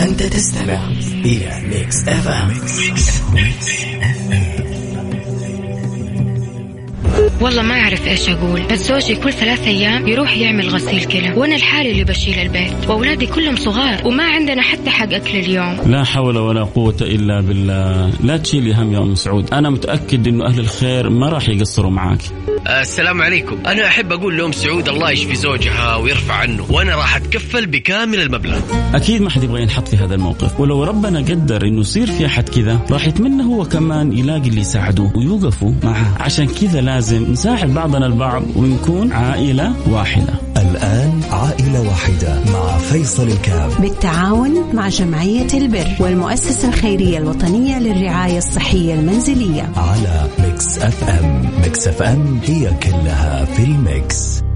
أنت تستمع إلى Mix FM والله ما أعرف إيش أقول بس زوجي كل ثلاث أيام يروح يعمل غسيل كلى وأنا الحالي اللي بشيل البيت وأولادي كلهم صغار وما عندنا حتى حق أكل اليوم. لا حول ولا قوة إلا بالله. لا تشيلي هم يا أم سعود. أنا متأكد أنه أهل الخير ما راح يقصروا معاك. السلام عليكم. أنا أحب أقول لأم سعود الله يشفي زوجها ويرفع عنه وأنا راح أتكفل بكامل المبلغ. أكيد ما حد يبغى ينحط في هذا الموقف. ولو ربنا قدر أنه يصير في أحد كذا راح يتمنى هو كمان يلاقي اللي يساعده ويوقفوا معه. عشان كذا لازم نساعد بعضنا البعض ونكون عائلة واحدة. الآن عائلة واحدة مع فيصل الكاف بالتعاون مع جمعية البر والمؤسسة الخيرية الوطنية للرعاية الصحية المنزلية. على Mix FM. Mix FM هي كلها في ال mix.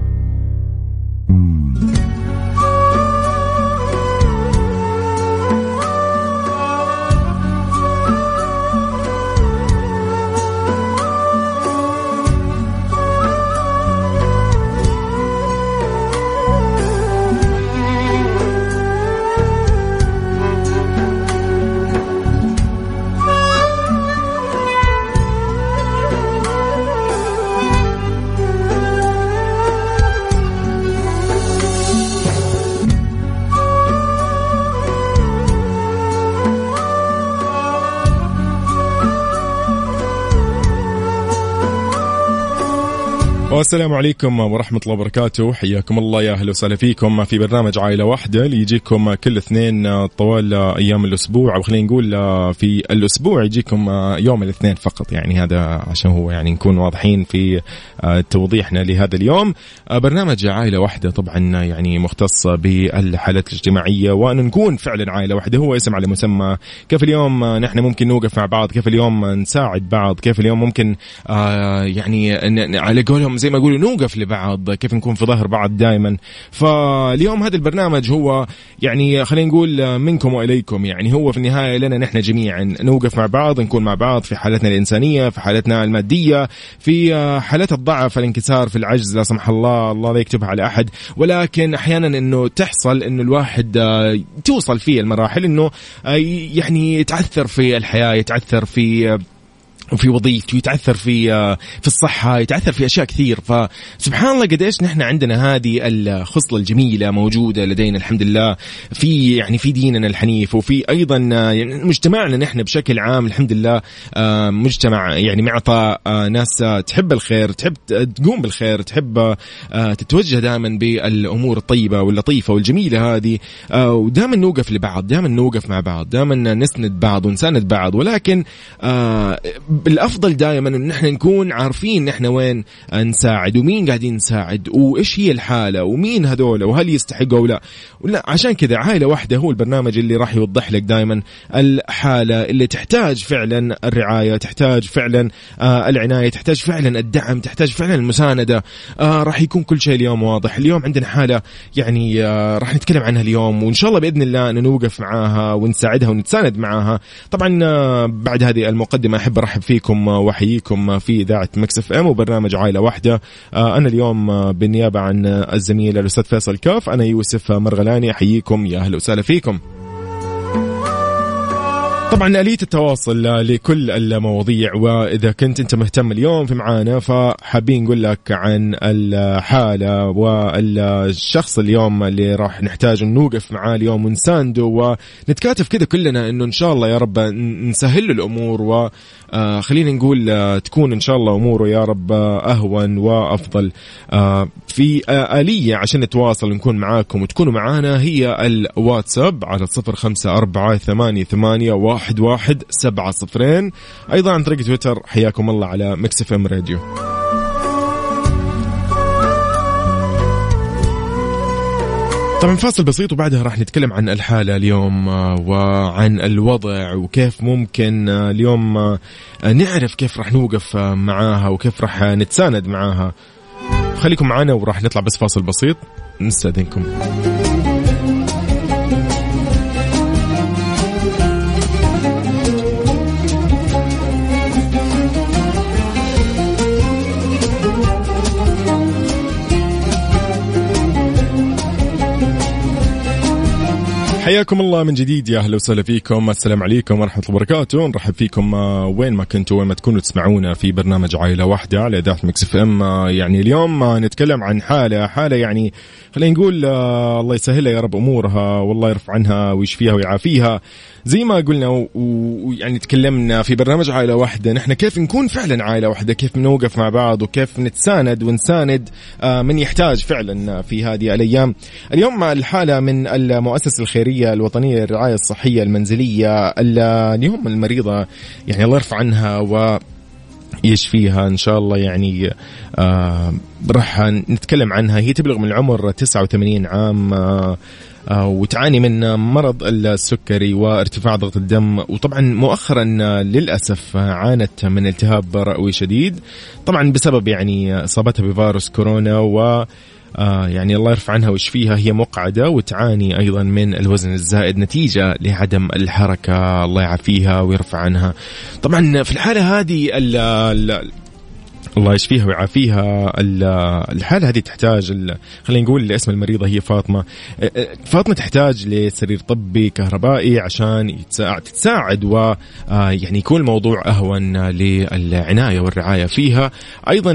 والسلام عليكم ورحمة الله وبركاته. حياكم الله. يا أهلا وسهلا فيكم في برنامج عائلة واحدة اللي يجيكم كل اثنين طوال أيام الأسبوع أو خلينا نقول في الأسبوع يجيكم يوم الاثنين فقط. يعني هذا عشان هو يعني نكون واضحين في توضيحنا لهذا اليوم. برنامج عائلة واحدة طبعا يعني مختص بالحالات الاجتماعية وأن نكون فعلا عائلة واحدة. هو اسم على مسمى. كيف اليوم؟ نحن ممكن نوقف مع بعض. كيف اليوم؟ نساعد بعض. كيف اليوم؟ ممكن يعني على قولهم زي ما يقولوا نوقف لبعض كيف نكون في ظهر بعض دائما فاليوم هذا البرنامج هو يعني خلينا نقول منكم وإليكم يعني هو في النهاية لنا نحن جميعا نوقف مع بعض نكون مع بعض في حالتنا الإنسانية في حالتنا المادية في حالات الضعف الانكسار في العجز لا سمح الله الله لا يكتبها على أحد. ولكن أحيانا إنه تحصل إنه الواحد توصل فيه المراحل إنه يعني يتعثر في الحياة يتعثر في وفي وظيفته يتعثر في في الصحة يتعثر في أشياء كثير. فسبحان الله قديش نحن عندنا هذه الخصلة الجميلة موجودة لدينا الحمد لله. في يعني في ديننا الحنيف وفي أيضا يعني مجتمعنا نحن بشكل عام الحمد لله مجتمع يعني معطى ناس تحب الخير تحب تقوم بالخير تحب تتوجه دائما بالأمور الطيبة واللطيفة والجميلة هذه. ودائما نوقف لبعض دائما نوقف مع بعض دائما نسند بعض ونساند بعض. ولكن الافضل دائما إن إحنا نكون عارفين نحن وين نساعد ومين قاعدين نساعد وإيش هي الحالة ومين هذول وهل يستحقوا أو لا. ولا عشان كذا عائلة واحدة هو البرنامج اللي راح يوضح لك دائما الحالة اللي تحتاج فعلا الرعاية تحتاج فعلا آه العناية تحتاج فعلا الدعم تحتاج فعلا المساندة. آه راح يكون كل شيء اليوم واضح. اليوم عندنا حالة يعني آه راح نتكلم عنها اليوم وإن شاء الله بإذن الله نوقف معاها ونساعدها ونتساند معاها. طبعا بعد هذه المقدمة أحب أرحب فيكم واحييكم في إذاعة Mix FM وبرنامج عائلة واحدة. أنا اليوم بالنيابة عن الزميل الأستاذ فيصل كاف أنا يوسف مرغلاني. أحييكم يا أهلا وسهلا فيكم. طبعا آلية التواصل لكل المواضيع وإذا كنت أنت مهتم اليوم في معانا فحابين نقول لك عن الحالة والشخص اليوم اللي راح نحتاج نوقف معاه اليوم ونسانده ونتكاتف كذا كلنا أنه إن شاء الله يا رب نسهل له الأمور وخلينا نقول تكون إن شاء الله أموره يا رب أهون وأفضل. في آلية عشان نتواصل ونكون معاكم وتكونوا معانا هي الواتساب على صفر خمسة أربعة ثمانية ثمانية واحد واحد سبعة صفرين. أيضا عن طريق تويتر حياكم الله على Mix FM Radio. طبعا فاصل بسيط وبعدها راح نتكلم عن الحالة اليوم وعن الوضع وكيف ممكن اليوم نعرف كيف راح نوقف معاها وكيف راح نتساند معاها. خليكم معنا وراح نطلع بس فاصل بسيط. نستأذنكم. حياكم الله من جديد يا أهلا وسهلا فيكم. السلام عليكم ورحمة الله وبركاته. نرحب فيكم آه، وين ما كنتوا وين ما تكونوا تسمعونا في برنامج عائلة واحدة على إذاعة Mix FM. آه، يعني اليوم آه، نتكلم عن حالة حالة يعني خلينا نقول الله يسهلها يا رب أمورها والله يرفع عنها ويشفيها ويعافيها. زي ما قلنا ويعني تكلمنا في برنامج عائلة واحدة نحن كيف نكون فعلا عائلة واحدة؟ كيف نوقف مع بعض؟ وكيف نتساند ونساند من يحتاج فعلا في هذه الأيام؟ اليوم الحالة من المؤسسة الخيرية الوطنية للرعاية الصحية المنزلية اللي هم المريضة يعني الله يرفع عنها و يشفيها إن شاء الله يعني آه راح نتكلم عنها. هي تبلغ من العمر 89 عام آه آه وتعاني من مرض السكري وارتفاع ضغط الدم. وطبعا مؤخرا للأسف عانت من التهاب رئوي شديد. طبعا بسبب يعني إصابتها بفيروس كورونا و آه يعني الله يرفع عنها ويشفيها. هي مقعدة وتعاني أيضا من الوزن الزائد نتيجة لعدم الحركة. الله يعافيها ويرفع عنها. طبعا في الحالة هذه الله يشفيها ويعافيها. الحالة هذه تحتاج خلينا نقول اسم المريضة هي فاطمة. فاطمة تحتاج لسرير طبي كهربائي عشان تتساعد و يعني يكون الموضوع أهون للعناية والرعاية فيها. أيضا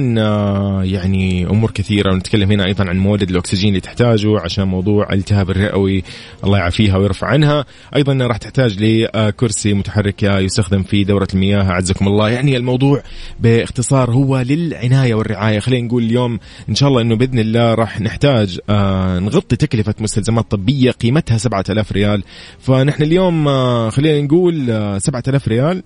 يعني أمور كثيرة ونتكلم هنا أيضا عن مولد الأكسجين اللي تحتاجه عشان موضوع التهاب الرئوي. الله يعافيها ويرفع عنها. أيضا راح تحتاج لكرسي متحرك يستخدم في دورة المياه. أعزكم الله. يعني الموضوع باختصار هو للعنايه والرعاية. خلينا نقول اليوم إن شاء الله إنه بإذن الله راح نحتاج آه نغطي تكلفة مستلزمات طبية قيمتها 7000 ريال. فنحن اليوم آه خلينا نقول آه 7000 ريال.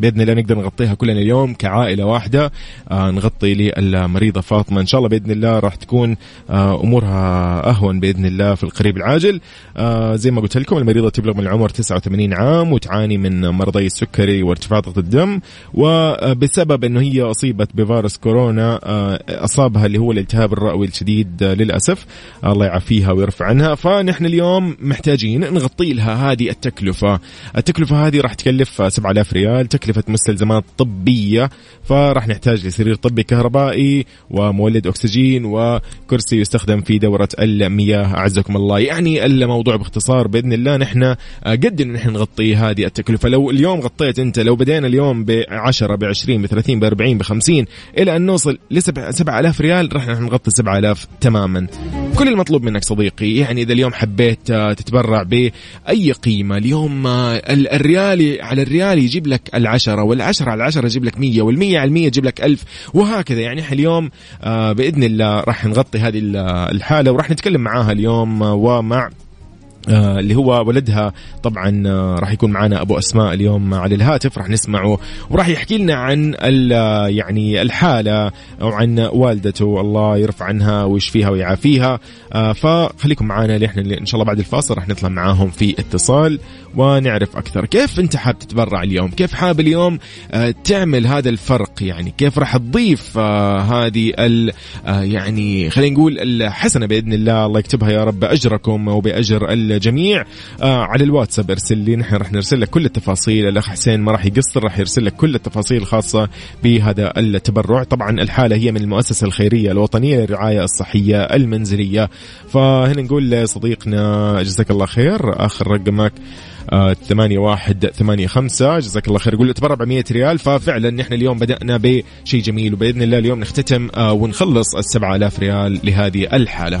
بإذن الله نقدر نغطيها كلنا اليوم كعائلة واحدة. آه نغطي للمريضة فاطمة. إن شاء الله بإذن الله راح تكون آه أمورها أهون بإذن الله في القريب العاجل. آه زي ما قلت لكم المريضة تبلغ من العمر 89 عام وتعاني من مرضي السكري وارتفاع ضغط الدم. وبسبب إنه هي أصيبت بفيروس كورونا أصابها اللي هو الالتهاب الرئوي الشديد للأسف. الله يعافيها ويرفع عنها. فنحن اليوم محتاجين نغطي لها هذه التكلفة. التكلفة هذه راح تكلف 7000 ريال. تكلفة مستلزمات طبية فراح نحتاج لسرير طبي كهربائي ومولد أكسجين وكرسي يستخدم في دورة المياه. أعزكم الله. يعني الموضوع باختصار بإذن الله نحن قد إن نحن نغطي هذه التكلفة. لو اليوم غطيت أنت لو بدينا اليوم ب 10 ب 20 ب 30 ب 40 ب 50 إلى أن نوصل ل 7000 ريال راح نحن نغطي 7000 تماما. كل المطلوب منك صديقي يعني إذا اليوم حبيت تتبرع بأي قيمة اليوم الريال على الريال يجيب لك العشرة والعشرة على العشرة يجيب لك مية والمية على المية يجيب لك ألف وهكذا. يعني إحنا اليوم آه بإذن الله راح نغطي هذه الحالة وراح نتكلم معاها اليوم ومع آه اللي هو ولدها. طبعا آه راح يكون معنا أبو أسماء اليوم على الهاتف راح نسمعه وراح يحكي لنا عن يعني الحالة أو عن والدته. الله يرفع عنها ويشفيها ويعافيها. آه فخليكم معنا إحنا إن شاء الله بعد الفاصل راح نطلع معاهم في اتصال ونعرف أكثر. كيف أنت حاب تتبرع اليوم؟ كيف حاب اليوم آه تعمل هذا الفرق؟ يعني كيف راح تضيف آه هذه ال آه يعني خلينا نقول الحسنة بإذن الله؟ الله يكتبها يا رب. بأجركم وبأجر الجميع آه على الواتساب ارسل لي نحن راح نرسل لك كل التفاصيل. الأخ حسين ما راح يقصر راح يرسل لك كل التفاصيل الخاصة بهذا التبرع. طبعا الحالة هي من المؤسسة الخيرية الوطنية للرعاية الصحية المنزلية. فهنا نقول لصديقنا جزاك الله خير آخر رقمك آه، ثمانية واحد ثمانية خمسة. جزاك الله خير. يقول تبرع بمية ريال. ففعلا نحن اليوم بدأنا بشيء جميل وبإذن الله اليوم نختتم آه، ونخلص السبعة آلاف ريال لهذه الحالة.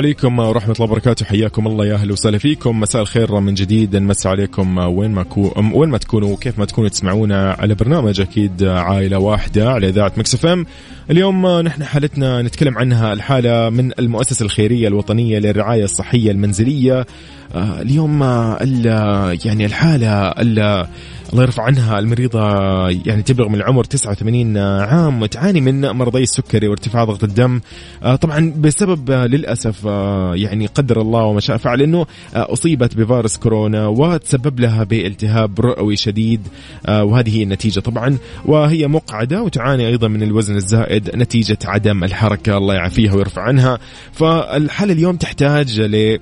عليكم ورحمة الله وبركاته. حياكم الله يا أهلا وسهلا فيكم. مساء الخير من جديد. نمسي عليكم وين ما كو وين ما تكونوا وكيف ما تكونوا تسمعونا على برنامج أكيد عائلة واحدة على إذاعة Mix FM. اليوم نحن حالتنا نتكلم عنها الحالة من المؤسسة الخيرية الوطنية للرعاية الصحية المنزلية. آه، اليوم يعني الحالة الله يرفع عنها المريضة يعني تبلغ من العمر 89 عام وتعاني من مرضي السكري وارتفاع ضغط الدم. آه، طبعا بسبب آه، للأسف آه، يعني قدر الله وما شاء فعل أنه أصيبت بفيروس كورونا وتسبب لها بالتهاب رئوي شديد. وهذه هي النتيجة طبعا. وهي مقعدة وتعاني أيضا من الوزن الزائد نتيجة عدم الحركة. الله يعافيها ويرفع عنها. فالحالة اليوم تحتاج ل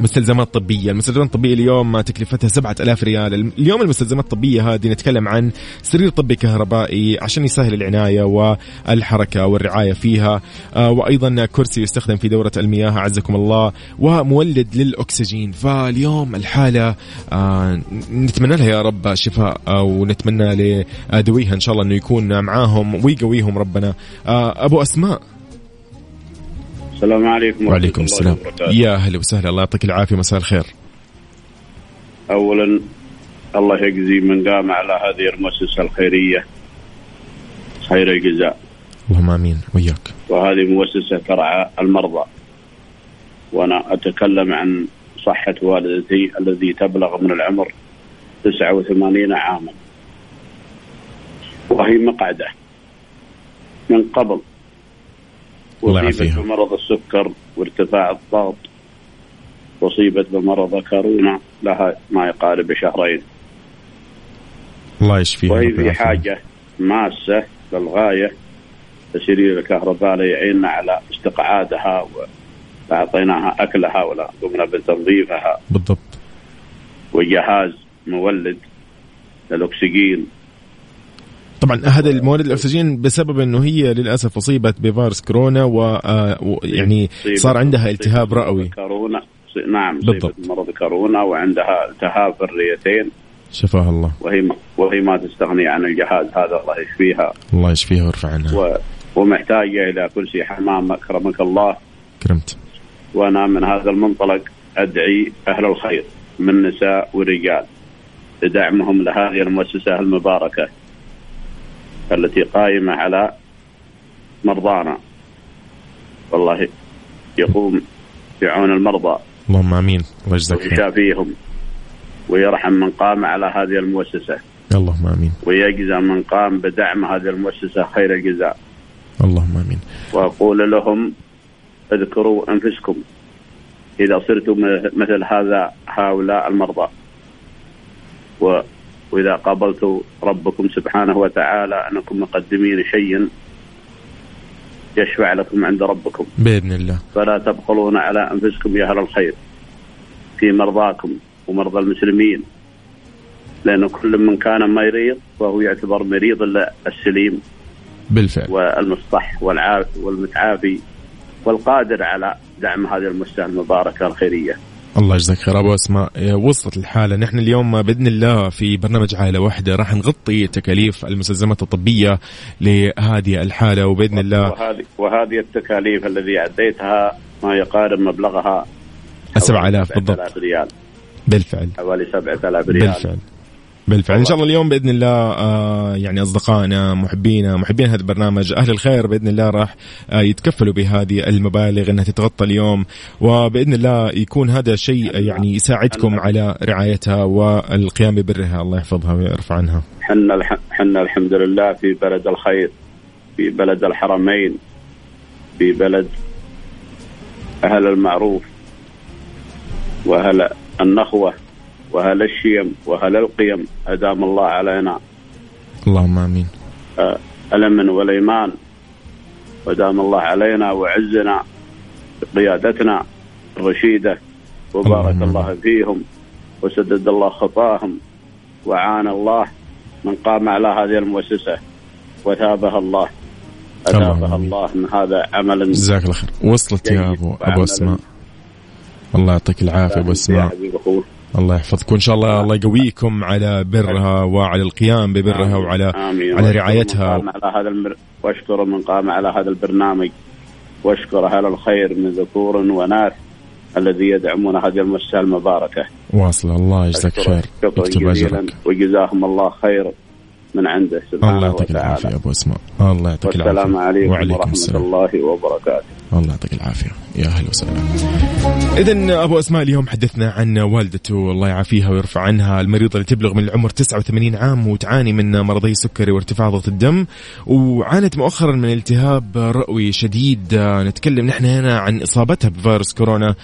مستلزمات طبية المستلزمات الطبية اليوم تكلفتها 7000 ريال. اليوم المستلزمات الطبية هذه نتكلم عن سرير طبي كهربائي عشان يسهل العناية والحركة والرعاية فيها. آه، وأيضا كرسي يستخدم في دورة المياه أعزكم الله. ومولد للأكسجين. فاليوم الحالة آه، نتمنى لها يا رب شفاء ونتمنى لذويها إن شاء الله أنه يكون معاهم ويقويهم ربنا. آه، أبو أسماء. السلام عليكم وعليكم السلام. يا أهلا وسهلا. الله يعطيك العافية. مساء الخير. اولا الله يجزي من قام على هذه المؤسسة الخيرية خير الجزاء. اللهم آمين. وياك وهذه مؤسسة ترعى المرضى. وأنا أتكلم عن صحة والدتي الذي تبلغ من العمر 89 عاما. وهي مقعدة من قبل يعافيها بمرض السكر وارتفاع الضغط أصيبت بمرض كورونا لها ما يقارب شهرين الله يشفيها وهي في حاجة ماسة للغاية تسرير الكهرباء ليعيننا على استقعادها وأعطيناها أكلها ولا قمنا بتنظيفها بالضبط. وجهاز مولد للأكسجين. طبعا هذا المولد الأكسجين بسبب إنه هي للأسف أصيبت بفيروس كورونا آه، ويعني صار عندها التهاب رئوي. كورونا. نعم بالضبط. مرض كورونا وعندها التهاب في الرئتين شفاها الله. وهي ما وهي ما تستغني عن الجهاز هذا الله يشفيها. الله يشفيها ويرفع عنها. و... ومحتاجة إلى كرسي حمام أكرمك الله. كرمت. وأنا من هذا المنطلق أدعي أهل الخير من نساء ورجال. لدعمهم لهذه المؤسسة المباركة. التي قائمة على مرضانا. والله يقوم بعون المرضى. اللهم آمين. الله يجزاك خير. ويشافيهم. ويرحم من قام على هذه المؤسسة. اللهم آمين. ويجزى من قام بدعم هذه المؤسسة خير الجزاء. اللهم آمين. وأقول لهم اذكروا أنفسكم. إذا صرتم مثل هذا هؤلاء المرضى. و وإذا قابلت ربكم سبحانه وتعالى أنكم مقدمين شيء يشفع لكم عند ربكم. بإذن الله. فلا تبخلون على أنفسكم يا أهل الخير في مرضاكم ومرضى المسلمين لأن كل من كان مريض فهو يعتبر مريض السليم بالفعل. والمصطح والمتعافي والقادر على دعم هذه المؤسسة المباركة الخيرية. الله يجزاك خير. أبو أسماء وصلت الحالة. نحن اليوم بإذن الله في برنامج عائلة واحدة راح نغطي تكاليف المستلزمات الطبية لهذه الحالة وبإذن الله وهذه وهذه التكاليف الذي عديتها ما يقارب مبلغها 7000 بالضبط. ريال. بالفعل. حوالي 7000 ريال. بالفعل. بالفعل. إن شاء الله اليوم بإذن الله آه يعني أصدقائنا محبينا محبين هذا البرنامج أهل الخير بإذن الله راح آه يتكفلوا بهذه المبالغ إنها تتغطى اليوم. وبإذن الله يكون هذا شيء يعني يساعدكم على رعايتها والقيام ببرها. الله يحفظها ويرفع عنها. حنا حنا الحمد لله في بلد الخير في بلد الحرمين في بلد أهل المعروف وأهل النخوة. وهل الشيم وهل القيم أدام الله علينا؟ اللهم آمين. آه، الأمن والإيمان ودام الله علينا وعزنا بقيادتنا الرشيدة وبارك الله, الله فيهم وسدد الله خطاهم وعان الله من قام على هذه المؤسسة وثابها الله. أثابها الله من هذا عمل جزاك الله خير. وصلت يا أبو أبو أسماء. الله يعطيك العافية أبو أسماء. الله يحفظك وإن شاء الله الله يقويكم على برها وعلى القيام ببرها. وعلى آمين. على رعايتها. على هذا المر... وأشكر من قام على هذا البرنامج. وأشكر أهل الخير من ذكور وناس الذي يدعمون هذه المؤسسه المباركة. واصل الله يجزاك خير. شكرا جزيلا. وجزاهم الله خير من عنده سبحانه الله يعطيك وتعالى. العافية أبو أسماء. الله يعطيك العافية. والسلام عليكم وعليكم ورحمة السلام. الله وبركاته. الله يعطيك العافية. يا أهلا وسهلا. اذا أبو أسماء اليوم حدثنا عن والدته الله يعافيها ويرفع عنها المريضه اللي تبلغ من العمر 89 عام وتعاني من مرضي السكري وارتفاع ضغط الدم وعانت مؤخرا من التهاب رئوي شديد. نتكلم نحن هنا عن إصابتها بفيروس كورونا.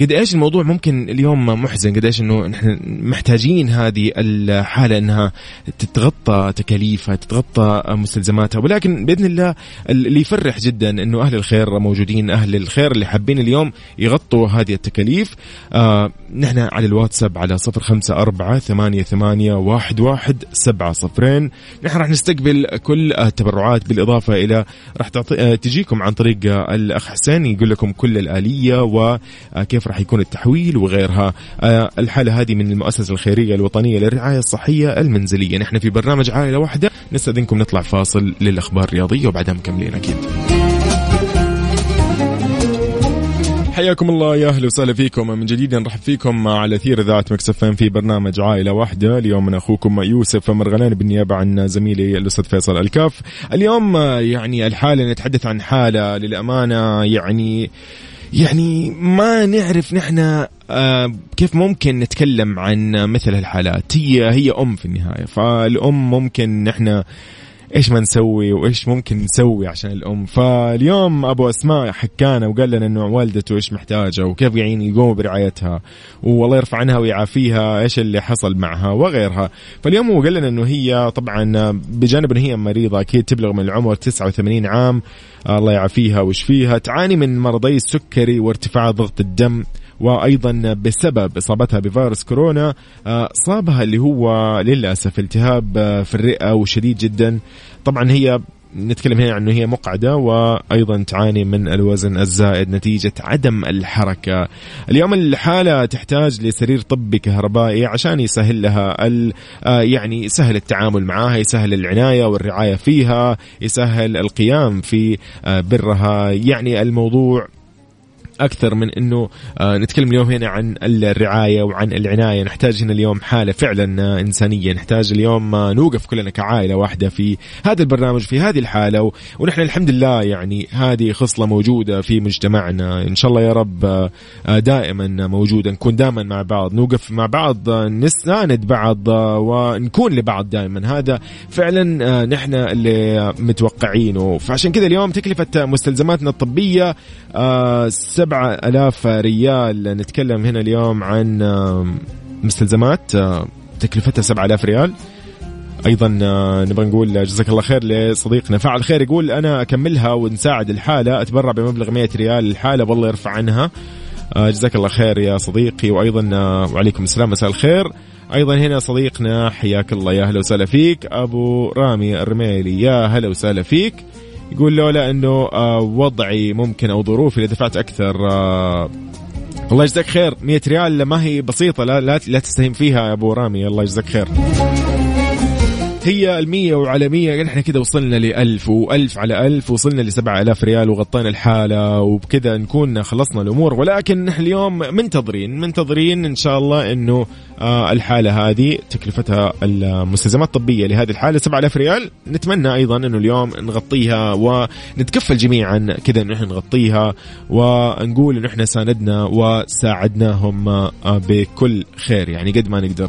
قد إيش الموضوع ممكن اليوم محزن؟ قد إيش إنه نحن محتاجين هذه الحالة إنها تتغطى تكاليفها تتغطى مستلزماتها. ولكن بإذن الله اللي يفرح جدا إنه أهل الخير موجودين أهل الخير اللي حابين اليوم يغطوا هذه التكاليف. آه نحن على الواتساب على صفر خمسة أربعة ثمانية, ثمانية واحد, واحد سبعة صفرين. نحن راح نستقبل كل التبرعات بالإضافة إلى راح آه تجيكم عن طريق آه الأخ حسين يقول لكم كل الآلية وكيف راح يكون التحويل وغيرها. آه الحالة هذه من المؤسسة الخيرية الوطنية للرعاية الصحية المنزلية. نحن في برنامج عائلة واحدة. نستأذنكم نطلع فاصل للأخبار الرياضية وبعدها مكملين أكيد. حياكم الله يا أهلا وسهلا فيكم. من جديد نرحب فيكم على أثير إذاعة مكسفين في برنامج عائلة واحدة. اليوم من أخوكم يوسف مرغلاني بالنيابة عن زميلي الأستاذ فيصل الكاف. اليوم يعني الحالة نتحدث عن حالة للأمانة يعني يعني ما نعرف نحن آه كيف ممكن نتكلم عن مثل هالحالات. هي هي أم في النهاية فالأم ممكن نحن إيش ما نسوي وإيش ممكن نسوي عشان الأم. فاليوم أبو أسماء حكانا وقال لنا إنه والدته إيش محتاجة وكيف قاعدين يقوموا برعايتها والله يرفع عنها ويعافيها إيش اللي حصل معها وغيرها. فاليوم هو قال لنا إنه هي طبعا بجانب إنه هي مريضة أكيد تبلغ من العمر 89 عام. الله يعافيها ويشفيها. تعاني من مرضي السكري وارتفاع ضغط الدم. وأيضا بسبب إصابتها بفيروس كورونا صابها اللي هو للأسف التهاب في الرئة وشديد جدا. طبعا هي نتكلم هنا عنه هي مقعدة وأيضا تعاني من الوزن الزائد نتيجة عدم الحركة. اليوم الحالة تحتاج لسرير طبي كهربائي عشان يسهل لها يعني يسهل التعامل معها يسهل العناية والرعاية فيها يسهل القيام في برها. يعني الموضوع أكثر من إنه آه نتكلم اليوم هنا عن الرعاية وعن العناية. نحتاج هنا اليوم حالة فعلا آه إنسانية. نحتاج اليوم آه نوقف كلنا كعائلة واحدة في هذا البرنامج في هذه الحالة. ونحن الحمد لله يعني هذه خصلة موجودة في مجتمعنا. إن شاء الله يا رب دائما موجودة. نكون دائما مع بعض نوقف مع بعض نساند بعض ونكون لبعض دائما. هذا فعلا نحن اللي متوقعينه. فعشان كذا اليوم تكلفة مستلزماتنا الطبية ألاف ريال. نتكلم هنا اليوم عن مستلزمات تكلفتها سبعة ألاف ريال. أيضا نبغى نقول جزاك الله خير لصديقنا فعل خير يقول أنا أكملها ونساعد الحالة أتبرع بمبلغ 100 ريال الحالة والله يرفع عنها. جزاك الله خير يا صديقي وأيضا وعليكم السلام مساء الخير. أيضا هنا صديقنا حياك الله يا هلا وسهلا فيك. أبو رامي الرميلي يا هلا وسهلا فيك. يقول لولا إنه آه وضعي ممكن أو ظروفي لدفعت أكثر آه الله يجزاك خير. 100 ريال ما هي بسيطة لا لا, لا تستهين فيها يا أبو رامي الله يجزاك خير. هي المية وعلى مية نحن كده وصلنا لألف وألف على ألف وصلنا لسبعة ألاف ريال وغطينا الحالة وبكذا نكون خلصنا الأمور. ولكن نحن اليوم منتظرين منتظرين إن شاء الله أنه الحالة هذه تكلفتها المستلزمات الطبية لهذه الحالة سبعة ألاف ريال. نتمنى أيضا أنه اليوم نغطيها ونتكفل جميعا كذا أنه نحن نغطيها ونقول أنه نحن ساندنا وساعدناهم آه بكل خير يعني قد ما نقدر.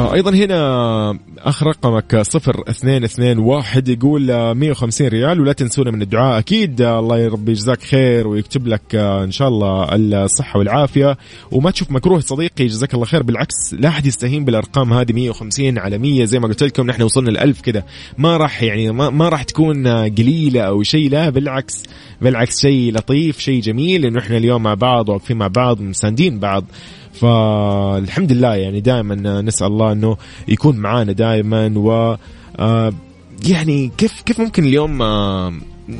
أيضا هنا أخ رقمك صفر اثنين اثنين واحد يقول 150 ريال ولا تنسونا من الدعاء. أكيد الله يا رب يجزاك خير ويكتب لك إن شاء الله الصحة والعافية. وما تشوف مكروه صديقي جزاك الله خير. بالعكس لا أحد يستهين بالأرقام هذه 150 على 100 زي ما قلت لكم نحن وصلنا ل 1000 كذا ما راح يعني ما, ما راح تكون قليلة أو شيء. لا بالعكس بالعكس شيء لطيف شيء جميل. إنه إحنا اليوم مع بعض واقفين مع بعض مساندين بعض. فالحمد لله يعني دائما نسأل الله إنه يكون معانا دائما و يعني كيف كيف ممكن اليوم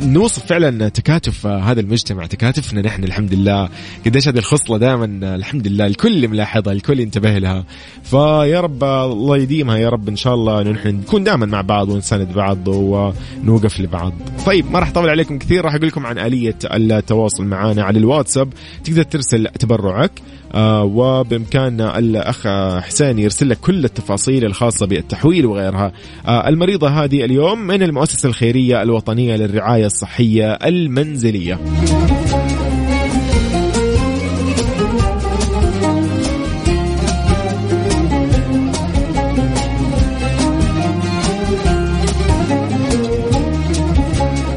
نوصف فعلا تكاتف هذا المجتمع تكاتفنا نحن الحمد لله. قديش هذه الخصلة دائما الحمد لله الكل ملاحظها الكل ينتبه لها. فيا رب الله يديمها يا رب إن شاء الله إنه نحن نكون دائما مع بعض ونساند بعض ونوقف لبعض. طيب ما راح أطول عليكم كثير راح أقول لكم عن آلية التواصل معنا على الواتساب. تقدر ترسل تبرعك آه وبإمكان الأخ حسين يرسل لك كل التفاصيل الخاصة بالتحويل وغيرها. آه المريضة هذه اليوم من المؤسسة الخيرية الوطنية للرعاية الصحية المنزلية.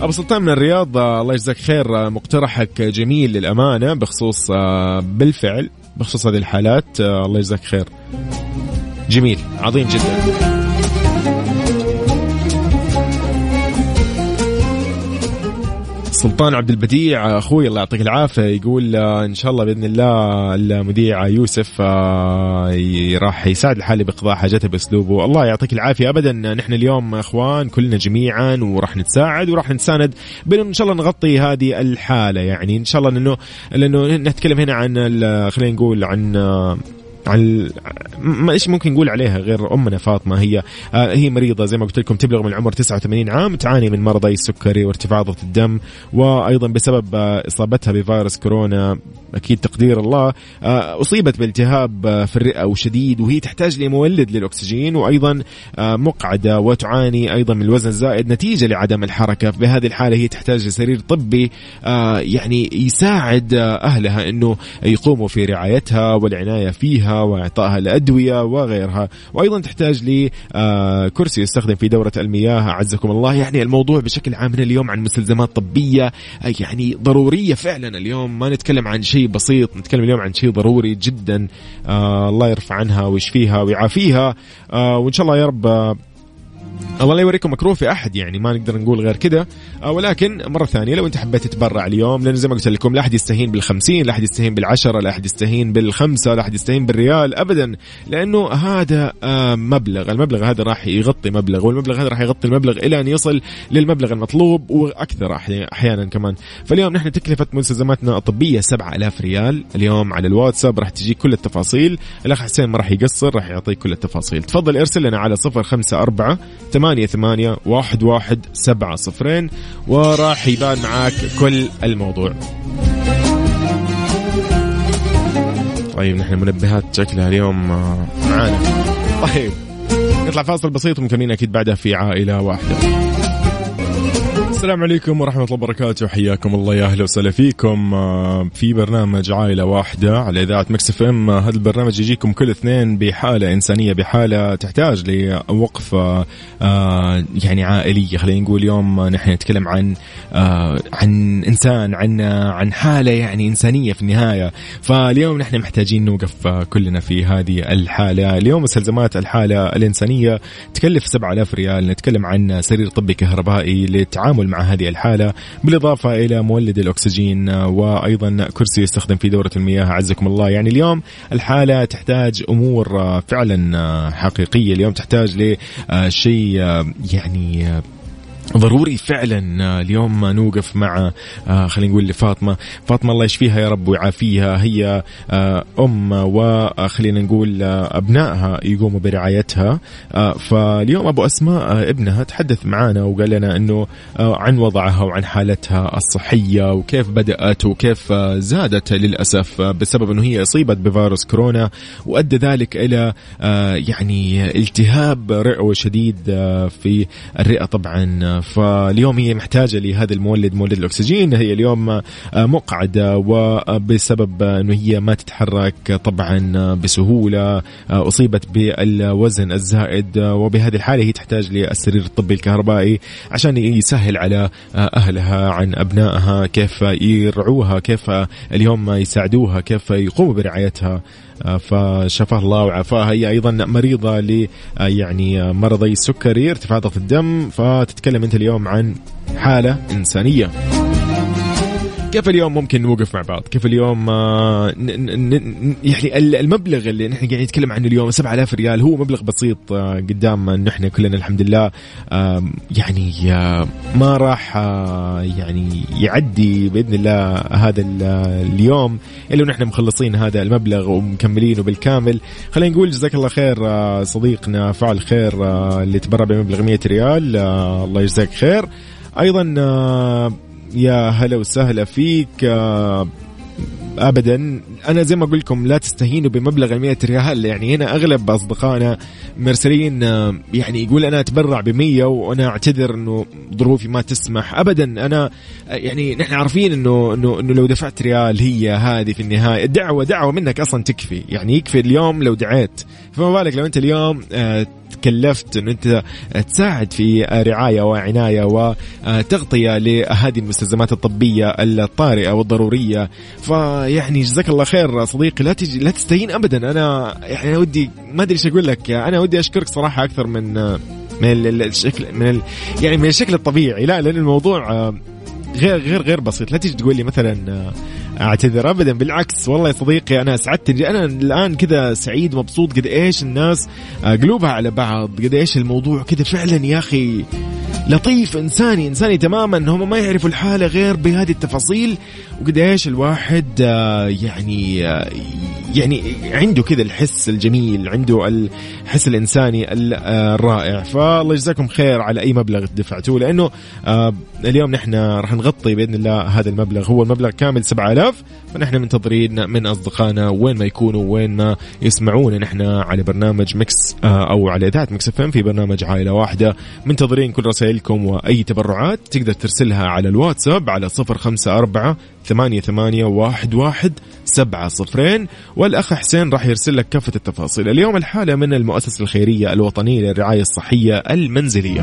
أبو سلطان من الرياض الله يجزاك خير. مقترحك جميل للأمانة بخصوص بالفعل بخصوص هذه الحالات الله يجزاك خير. جميل عظيم جدا. سلطان عبد البديع أخوي الله يعطيك العافية يقول آه، إن شاء الله بإذن الله المذيع يوسف آه، راح يساعد الحالي باقضاء حاجته بأسلوبه. الله يعطيك العافية. ابدا نحن اليوم إخوان كلنا جميعا وراح نتساعد وراح نتساند بان إن شاء الله نغطي هذه الحالة. يعني إن شاء الله لأنه لأنه نتكلم هنا عن خلينا نقول عن آه، عن ما إيش ممكن نقول عليها غير أمنا فاطمة؟ هي آه هي مريضة زي ما قلت لكم تبلغ من العمر 89 عام تعاني من مرضي السكري وارتفاع ضغط الدم وأيضا بسبب آه إصابتها بفيروس كورونا أكيد تقدير الله آه أصيبت بالتهاب في الرئة وشديد وهي تحتاج لمولد للأكسجين وأيضا مقعدة وتعاني أيضا من الوزن الزائد نتيجة لعدم الحركة. بهذه الحالة هي تحتاج لسرير طبي يعني يساعد أهلها إنه يقوموا في رعايتها والعناية فيها وإعطائها الادويه وغيرها. وأيضا تحتاج لكرسي آه، يستخدم في دورة المياه. أعزكم الله. يعني الموضوع بشكل عام اليوم عن مستلزمات طبية آه، يعني ضرورية فعلا. اليوم ما نتكلم عن شيء بسيط نتكلم اليوم عن شيء ضروري جدا آه الله يرفع عنها ويشفيها ويعافيها. وإن شاء الله يا رب الله لا يوريكم مكروه في أحد يعني ما نقدر نقول غير كذا آه، ولكن مرة ثانية لو أنت حبيت تتبرع اليوم لأن زي ما قلت لكم لا أحد يستهين بال50 لا أحد يستهين بالعشرة لا أحد يستهين بالخمسة لا أحد يستهين بالريال ابدا. لأنه هذا آه، مبلغ المبلغ هذا راح يغطي مبلغ والمبلغ هذا راح يغطي المبلغ إلى أن يصل للمبلغ المطلوب وأكثر أحيانا كمان. فاليوم نحن تكلفة مستلزماتنا الطبية 7000 ريال. اليوم على الواتساب راح تجيك كل التفاصيل. الأخ حسين ما راح يقصر راح يعطيك كل التفاصيل. تفضل ارسل لنا على 054 ثمانية ثمانية واحد واحد سبعة صفرين وراح يبان معاك كل الموضوع. طيب نحن منبهات شكلها اليوم آه، معانا. طيب نطلع فاصل بسيط ومكملين أكيد بعدها في عائلة واحدة. السلام عليكم ورحمة الله وبركاته. حياكم الله يا أهلا وسهلا فيكم. آه، في برنامج عائلة واحدة على إذاعة Mix FM. هذا البرنامج يجيكم كل اثنين بحالة إنسانية بحالة تحتاج لوقفة آه، يعني عائلية. خلينا نقول اليوم نحن نتكلم عن آه، عن إنسان عن عن حالة يعني إنسانية في النهاية. فاليوم نحن محتاجين نوقف كلنا في هذه الحالة. اليوم مستلزمات الحالة الإنسانية تكلف 7000 ريال. نتكلم عن سرير طبي كهربائي للتعامل مع هذه الحالة بالإضافة إلى مولد الأكسجين وأيضا كرسي يستخدم في دورة المياه عزكم الله. يعني اليوم الحالة تحتاج أمور فعلا حقيقية. اليوم تحتاج لشيء يعني ضروري فعلا آه، اليوم نوقف مع آه، خلينا نقول لفاطمة. فاطمة الله يشفيها يا رب ويعافيها. هي آه، أم وخلينا نقول أبنائها يقوموا برعايتها. فاليوم أبو أسماء ابنها تحدث معنا وقال لنا إنه عن وضعها وعن حالتها الصحية وكيف بدأت وكيف زادت للأسف بسبب إنه هي أصيبت بفيروس كورونا وأدى ذلك إلى يعني التهاب رئوي شديد في الرئة. طبعا فاليوم هي محتاجة لهذا المولد مولد الأكسجين. هي اليوم آه، مقعدة وبسبب إنه هي ما تتحرك طبعا بسهولة آه، أصيبت بالوزن الزائد وبهذه الحالة هي تحتاج للسرير الطبي الكهربائي عشان يسهل على آه، أهلها عن أبنائها كيف يرعوها كيف اليوم يساعدوها كيف يقوموا برعايتها. فشفاه الله وعافاها هي أيضا مريضة ل يعني مرضي السكري ارتفاع ضغط الدم. فتتكلم أنت اليوم عن حالة إنسانية. كيف اليوم ممكن نوقف مع بعض؟ كيف اليوم آه، يعني المبلغ اللي نحن قاعدين نتكلم عنه اليوم 7000 ريال هو مبلغ بسيط آه، قدام نحن كلنا الحمد لله. يعني ما راح يعني يعدي بإذن الله هذا اليوم إلا ونحن مخلصين هذا المبلغ ومكملينه بالكامل. خلينا نقول جزاك الله خير صديقنا فعل خير اللي تبرع بمبلغ 100 ريال الله يجزاك خير. أيضا يا هلا وسهلا فيك آه، ابدا. أنا زي ما أقول لكم لا تستهينوا بمبلغ ال 100 ريال. يعني هنا أغلب أصدقائنا مرسلين آه، يعني يقول أنا أتبرع ب 100 وأنا أعتذر إنه ظروفي ما تسمح. ابدا أنا آه، يعني نحن عارفين إنه إنه إنه لو دفعت ريال هي هذه في النهاية. الدعوه دعوة منك أصلا تكفي. يعني يكفي اليوم لو دعيت. فما بالك لو انت اليوم تكلفت إن انت تساعد في رعاية وعناية وتغطيه لهذه المستلزمات الطبية الطارئة والضرورية. فيعني جزاك الله خير صديقي لا تجي لا تستهين ابدا. أنا يعني ودي ما أدري إيش أقول لك. أنا ودي أشكرك صراحة أكثر من من الشكل من ال يعني من الشكل الطبيعي. لا لأن الموضوع غير غير غير بسيط. لا تيجي تقول لي مثلا أعتذر ابدا. بالعكس والله يا صديقي أنا اسعدت أنا الآن كذا سعيد مبسوط. قد إيش الناس آه، قلوبها على بعض. قد إيش الموضوع كذا فعلا يا أخي لطيف إنساني إنساني تماما. هم ما يعرفوا الحالة غير بهذه التفاصيل. وقد إيش الواحد آه، يعني آه، يعني عنده كذا الحس الجميل عنده الحس الإنساني الرائع. فالله يجزاكم خير على أي مبلغ دفعتوه لأنه اليوم نحن راح نغطي بإذن الله هذا المبلغ. هو المبلغ كامل 7000 فنحن منتظرين من أصدقائنا وين ما يكونوا وين ما يسمعونا. نحن على برنامج Mix آه، أو على إذاعة Mix FM في برنامج عائلة واحدة. منتظرين كل رسائلكم وأي تبرعات تقدر ترسلها على الواتساب على 054 ثمانية ثمانية واحد واحد سبعة صفرين. والأخ حسين راح يرسل لك كافة التفاصيل. اليوم الحالة من المؤسسة الخيرية الوطنية للرعاية الصحية المنزلية.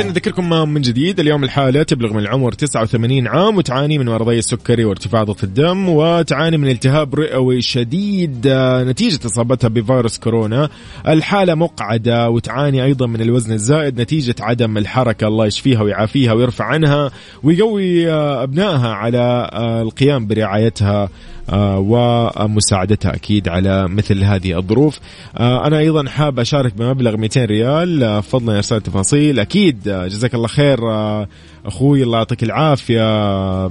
إذا نذكركم من جديد اليوم الحالة تبلغ من العمر 89 عام وتعاني من مرضي السكري وارتفاع ضغط الدم وتعاني من التهاب رئوي شديد نتيجة إصابتها بفيروس كورونا. الحالة مقعدة وتعاني أيضا من الوزن الزائد نتيجة عدم الحركة الله يشفيها ويعافيها ويرفع عنها ويقوي أبنائها على آه، القيام برعايتها ومساعدتها أكيد على مثل هذه الظروف. آه، أنا أيضا حاب أشارك بمبلغ 200 ريال. آه، فضلا ارسال تفاصيل. أكيد جزاك الله خير. أخوي الله يعطيك العافية.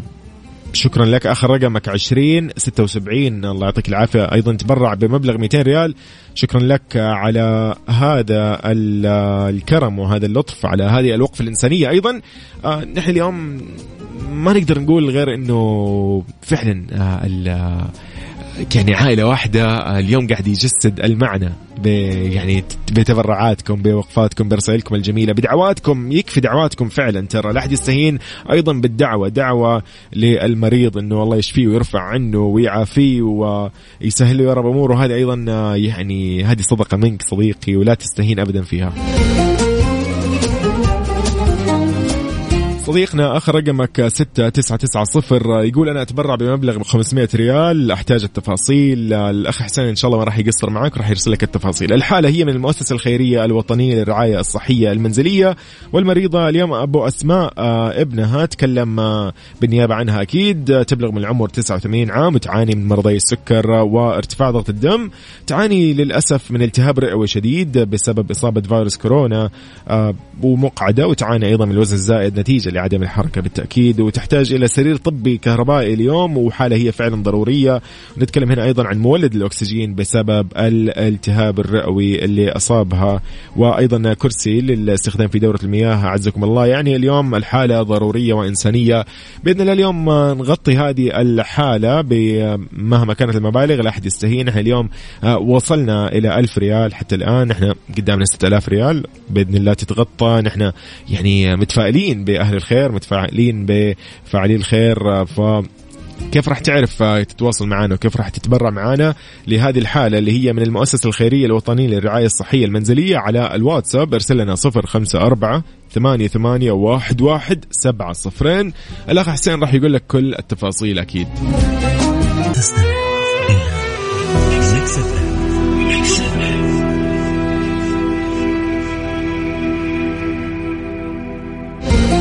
شكرا لك. آخر رقمك 20 76 الله يعطيك العافية. أيضا تبرع بمبلغ 200 ريال. شكرا لك على هذا الكرم وهذا اللطف على هذه الوقفة الإنسانية. أيضا نحن اليوم ما نقدر نقول غير إنه فعلا آه، يعني عائله واحدة آه، اليوم قاعد يجسد المعنى يعني بتبرعاتكم بوقفاتكم برسائلكم الجميلة بدعواتكم يكفي دعواتكم فعلا ترى. لا أحد يستهين أيضا بالدعوة دعوة للمريض إنه الله يشفيه ويرفع عنه ويعافيه ويسهل له. يا رب أموره هذه أيضا آه، يعني هذه صدقة منك صديقي ولا تستهين ابدا فيها. صديقنا آخر رقمك 6990 يقول أنا أتبرع بمبلغ 500 ريال أحتاج التفاصيل. الأخ حسين إن شاء الله ما راح يقصر معك راح يرسل لك التفاصيل. الحالة هي من المؤسسة الخيرية الوطنية للرعاية الصحية المنزلية والمريضة اليوم أبو أسماء آه، ابنها تكلم آه، بالنيابة عنها أكيد. تبلغ من العمر 89 عام وتعاني من مرضي السكر وارتفاع ضغط الدم. تعاني للأسف من التهاب رئوي شديد بسبب إصابة فيروس كورونا آه، ومقعدة وتعاني أيضا من الوزن الزائد نتيجة لعدم الحركة بالتأكيد وتحتاج إلى سرير طبي كهربائي اليوم وحالة هي فعلا ضرورية. نتكلم هنا أيضا عن مولد الأكسجين بسبب الالتهاب الرئوي اللي أصابها وأيضا كرسي للاستخدام في دورة المياه. أعزكم الله يعني اليوم الحالة ضرورية وإنسانية. بإذن الله اليوم نغطي هذه الحالة مهما كانت المبالغ لا أحد يستهين. إحنا اليوم آه، وصلنا إلى ألف ريال حتى الآن. إحنا قدامنا 6000 ريال. بإذن الله تتغطى. نحن يعني متفائلين بأهل الخير. متفائلين بفاعلي الخير. ف كيف راح تعرف تتواصل معنا وكيف راح تتبرع معنا لهذه الحالة اللي هي من المؤسسة الخيرية الوطنية للرعاية الصحية المنزلية؟ على الواتساب ارسل لنا 054 ثمانية ثمانية واحد واحد سبعة صفرين. الأخ حسين راح يقول لك كل التفاصيل أكيد.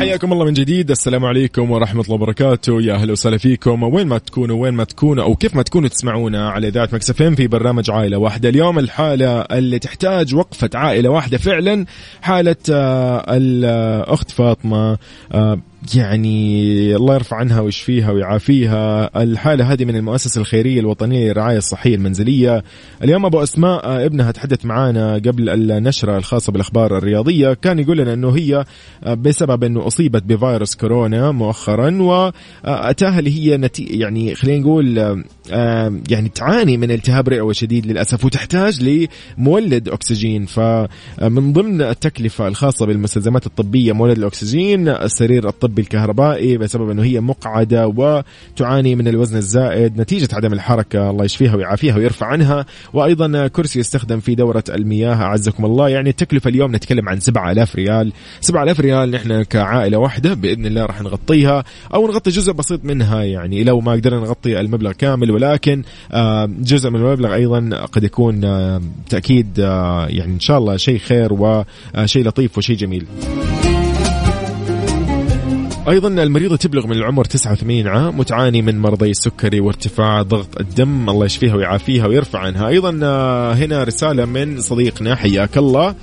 حياكم الله من جديد. السلام عليكم ورحمة الله وبركاته. يا أهلا وسهلا فيكم. وين ما تكونوا وين ما تكونوا أو كيف ما تكونوا تسمعونا على إذاعة Mix FM في برنامج عائلة واحدة. اليوم الحالة اللي تحتاج وقفة عائلة واحدة فعلا حالة آه، الأخت فاطمة آه، يعني الله يرفع عنها ويشفيها ويعافيها. الحالة هذه من المؤسسة الخيرية الوطنية للرعاية الصحية المنزلية. اليوم أبو أسماء ابنها تحدث معنا قبل النشرة الخاصة بالأخبار الرياضية. كان يقول لنا أنه هي بسبب أنه أصيبت بفيروس كورونا مؤخرا وأتاها اللي هي نتي يعني خلينا نقول يعني تعاني من التهاب رئوي شديد للأسف وتحتاج لمولد أكسجين. فمن ضمن التكلفة الخاصة بالمستلزمات الطبية مولد الأكسجين السرير الطبي الكهربائي بسبب أنه هي مقعدة وتعاني من الوزن الزائد نتيجة عدم الحركة. الله يشفيها ويعافيها ويرفع عنها. وأيضا كرسي يستخدم في دورة المياه أعزكم الله. يعني التكلفة اليوم نتكلم عن 7000 ريال. 7000 ريال نحن كعائلة واحدة بإذن الله راح نغطيها أو نغطي جزء بسيط منها. يعني لو ما قدرنا نغطي المبلغ كامل ولكن آه، جزء من المبلغ أيضا قد يكون آه، تأكيد آه، يعني إن شاء الله شيء خير وشيء لطيف وشيء جميل. أيضا المريضه تبلغ من العمر 89 عام وتعاني من مرضي السكري وارتفاع ضغط الدم الله يشفيها ويعافيها ويرفع عنها. أيضا هنا رسالة من صديقنا حياك الله.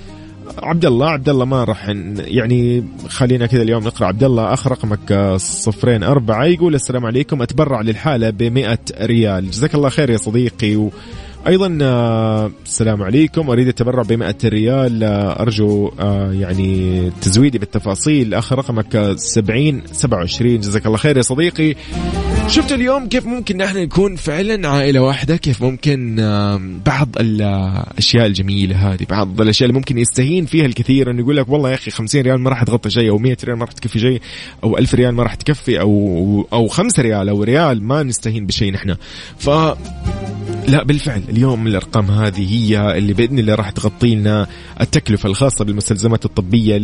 عبد الله عبد الله ما راح يعني خلينا كذا اليوم نقرأ. عبد الله اخ رقمك صفرين أربعة يقول السلام عليكم أتبرع للحالة ب 100 ريال. جزاك الله خير يا صديقي. و أيضا آه، السلام عليكم أريد التبرع ب 100 ريال. آه، أرجو آه، يعني تزويدي بالتفاصيل. اخر رقمك آه، 70 27 جزاك الله خير يا صديقي. شفت اليوم كيف ممكن نحن نكون فعلا عائلة واحدة؟ كيف ممكن بعض الأشياء الجميلة هذه بعض الأشياء اللي ممكن يستهين فيها الكثير أنه يقول لك والله يا أخي 50 ريال ما راح تغطي شيء أو 100 ريال ما راح تكفي شيء أو 1000 ريال ما راح تكفي أو أو 5 ريال أو ريال ما نستهين بشيء نحن. ف لا بالفعل. اليوم الأرقام هذه هي اللي بإذن الله راح تغطي لنا التكلفة الخاصة بالمستلزمات الطبية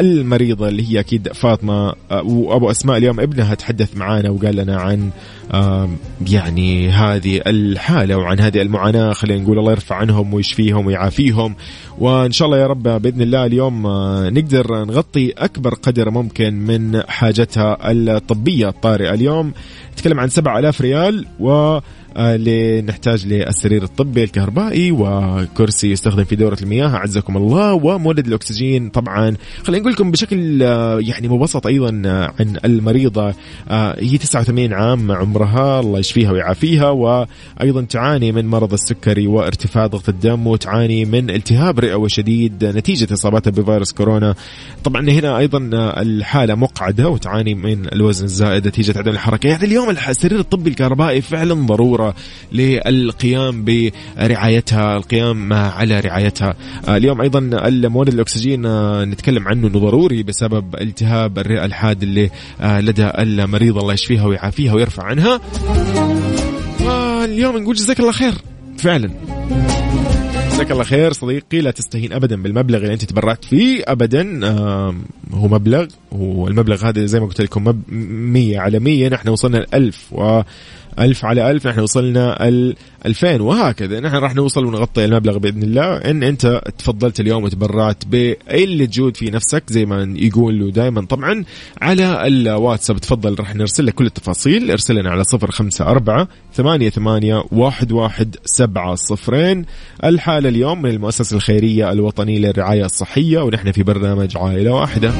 للمريضه اللي هي أكيد فاطمة آه، وأبو أسماء اليوم ابنها تحدث معنا وقال لنا عن آه، يعني هذه الحالة وعن هذه المعاناة خلينا نقول الله يرفع عنهم ويشفيهم ويعافيهم. وإن شاء الله يا رب بإذن الله اليوم آه، نقدر نغطي أكبر قدر ممكن من حاجتها الطبية الطارئة. اليوم نتكلم عن 7000 ريال و آه، لنحتاج للسرير الطبي الكهربائي وكرسي يستخدم في دورة المياه. أعزكم الله. ومولد الأكسجين طبعا. خلينا نقول لكم بشكل آه، يعني مبسط أيضا آه، عن المريضة. هي 89 عام عمرها الله يشفيها ويعافيها. وأيضا تعاني من مرض السكري وارتفاع ضغط الدم وتعاني من التهاب رئوي شديد نتيجة إصابتها بفيروس كورونا. طبعا هنا أيضا الحالة مقعدة وتعاني من الوزن الزائد نتيجة عدم الحركة. يعني اليوم السرير الطبي الكهربائي فعلا ضرورة. للقيام برعايتها القيام على رعايتها. آه، اليوم أيضا المولد الأكسجين آه، نتكلم عنه أنه ضروري بسبب التهاب الرئة الحاد اللي آه، لدى المريض. الله يشفيها ويعافيها ويرفع عنها. اليوم نقول جزاك الله خير. فعلا. جزاك الله خير صديقي. لا تستهين ابدا بالمبلغ اللي أنت تبرعت فيه. ابدا هو مبلغ والمبلغ هذا زي ما قلت لكم مب- 100 على 100 نحن وصلنا ل 1000 و 1000 على 1000 نحن وصلنا ال 2000 وهكذا نحن راح نوصل ونغطي المبلغ بإذن الله. إن أنت تفضلت اليوم وتبرعت باللي تجود في نفسك زي ما يقولوا دائما طبعا على الواتساب. تفضل راح نرسل لك كل التفاصيل. ارسل لنا على 054 ثمانية ثمانية واحد واحد سبعة صفرين. الحالة اليوم من المؤسسة الخيرية الوطنية للرعاية الصحية ونحن في برنامج عائلة واحدة.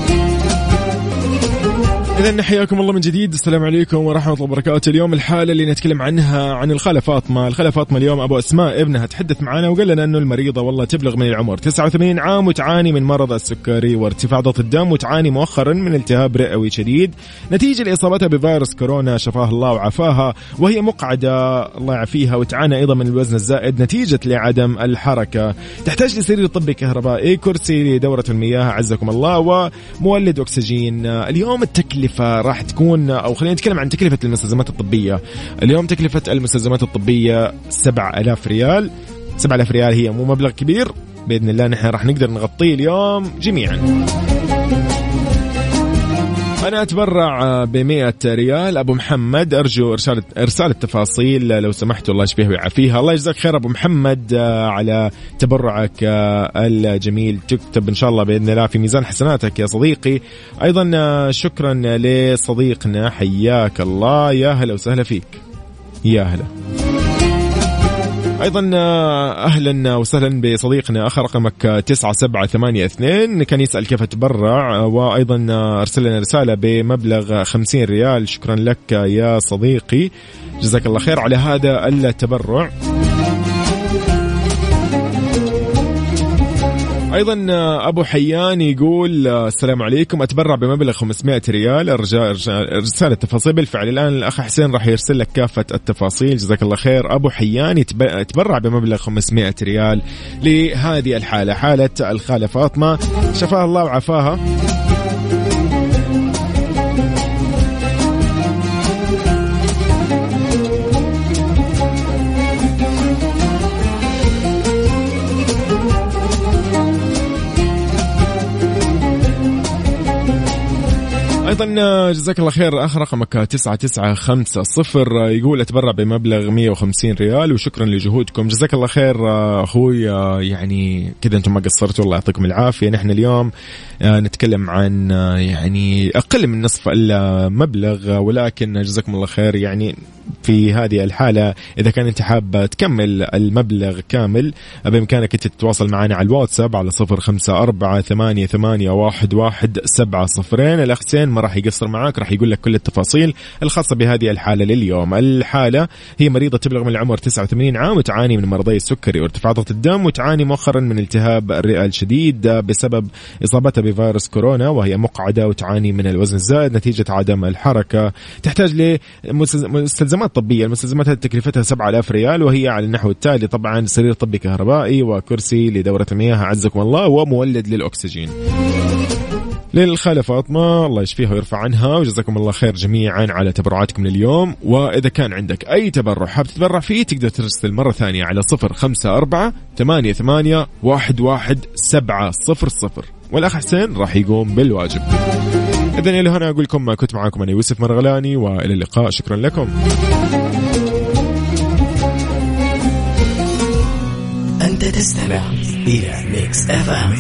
إذا حياكم الله من جديد. السلام عليكم ورحمة الله وبركاته. اليوم الحالة اللي نتكلم عنها عن الخالة فاطمة. الخالة فاطمة اليوم أبو أسماء ابنها تحدث معنا وقال لنا أنه المريضة والله تبلغ من العمر. 89 عام وتعاني من مرض السكري وارتفاع ضغط الدم وتعاني مؤخرا من التهاب رئوي شديد. نتيجة لإصابتها بفيروس كورونا شفاها الله وعافاها وهي مقعدة الله يعافيها وتعاني أيضا من الوزن الزائد نتيجة لعدم الحركة. تحتاج لسرير طبي كهربائي كرسي لدورة المياه عزكم الله ومولد أكسجين. اليوم التكلفة راح تكون أو خلينا نتكلم عن تكلفة المستلزمات الطبية. اليوم تكلفة المستلزمات الطبية 7000 ريال. 7000 ريال هي مو مبلغ كبير. بإذن الله نحن راح نقدر نغطيه اليوم جميعا. أنا أتبرع ب ريال. أبو محمد أرجو إرسال إرسال التفاصيل. لو سمحتوا الله يشفيه ويعافيها. الله يجزاك خير أبو محمد آه، على تبرعك آه، الجميل. تكتب إن شاء الله بإذن الله في ميزان حسناتك يا صديقي. أيضا آه، شكرا لصديقنا حياك الله. يا هلا وسهلا فيك. يا هلا. أيضا آه، أهلا وسهلا بصديقنا آخر رقمك 9782 كان يسأل كيف اتبرع وأيضا آه، أرسل لنا رسالة بمبلغ 50 ريال. شكرا لك يا صديقي. جزاك الله خير على هذا التبرع. أيضا آه، أبو حيان يقول آه، السلام عليكم. أتبرع بمبلغ 500 ريال. ارجاء رسالة تفاصيل بالفعل. الآن الأخ حسين راح يرسل لك كافة التفاصيل. جزاك الله خير. أبو حيان يتبرع بمبلغ 500 ريال لهذه الحالة. حالة الخالة فاطمة. شفاها الله وعافاها. أيضا جزاك الله خير. آخر رقمك 9950 يقول أتبرع بمبلغ 150 ريال وشكرا لجهودكم. جزاك الله خير أخوي. يعني كذا أنتم ما قصرتوا الله يعطيكم العافية. نحن اليوم نتكلم عن يعني أقل من نصف المبلغ ولكن جزاكم الله خير. يعني في هذه الحالة. إذا كان أنت حاب تكمل المبلغ كامل بإمكانك أنت تتواصل معنا على الواتساب على صفر خمسة أربعة ثمانية, ثمانية واحد, واحد سبعة صفرين. الأخ سين ما راح يقصر معاك راح يقول لك كل التفاصيل الخاصة بهذه الحالة لليوم. الحالة هي مريضة تبلغ من العمر 89 عام وتعاني من مرضي السكري وارتفاع ضغط الدم وتعاني مؤخرا من التهاب الرئة الشديد بسبب إصابتها بفيروس كورونا وهي مقعدة وتعاني من الوزن الزائد نتيجة عدم الحركة. تحتاج لمستلزمات طبية المستلزمات هذه تكلفتها 7000 ريال وهي على النحو التالي. طبعا سرير طبي كهربائي وكرسي لدورة المياه أعزكم الله ومولد للأكسجين. للخالة فاطمة الله يشفيها ويرفع عنها وجزاكم الله خير جميعا على تبرعاتكم لليوم. وإذا كان عندك أي تبرع حاب تتبرع فيه تقدر ترسل مرة ثانية على صفر خمسة أربعة ثمانية ثمانية واحد واحد سبعة صفر صفر. والأخ حسين راح يقوم بالواجب. إذا إلى هنا أقول لكم كنت معاكم أنا يوسف مرغلاني وإلى اللقاء. شكرا لكم. أنت تستمع إلى ميكس أف أم.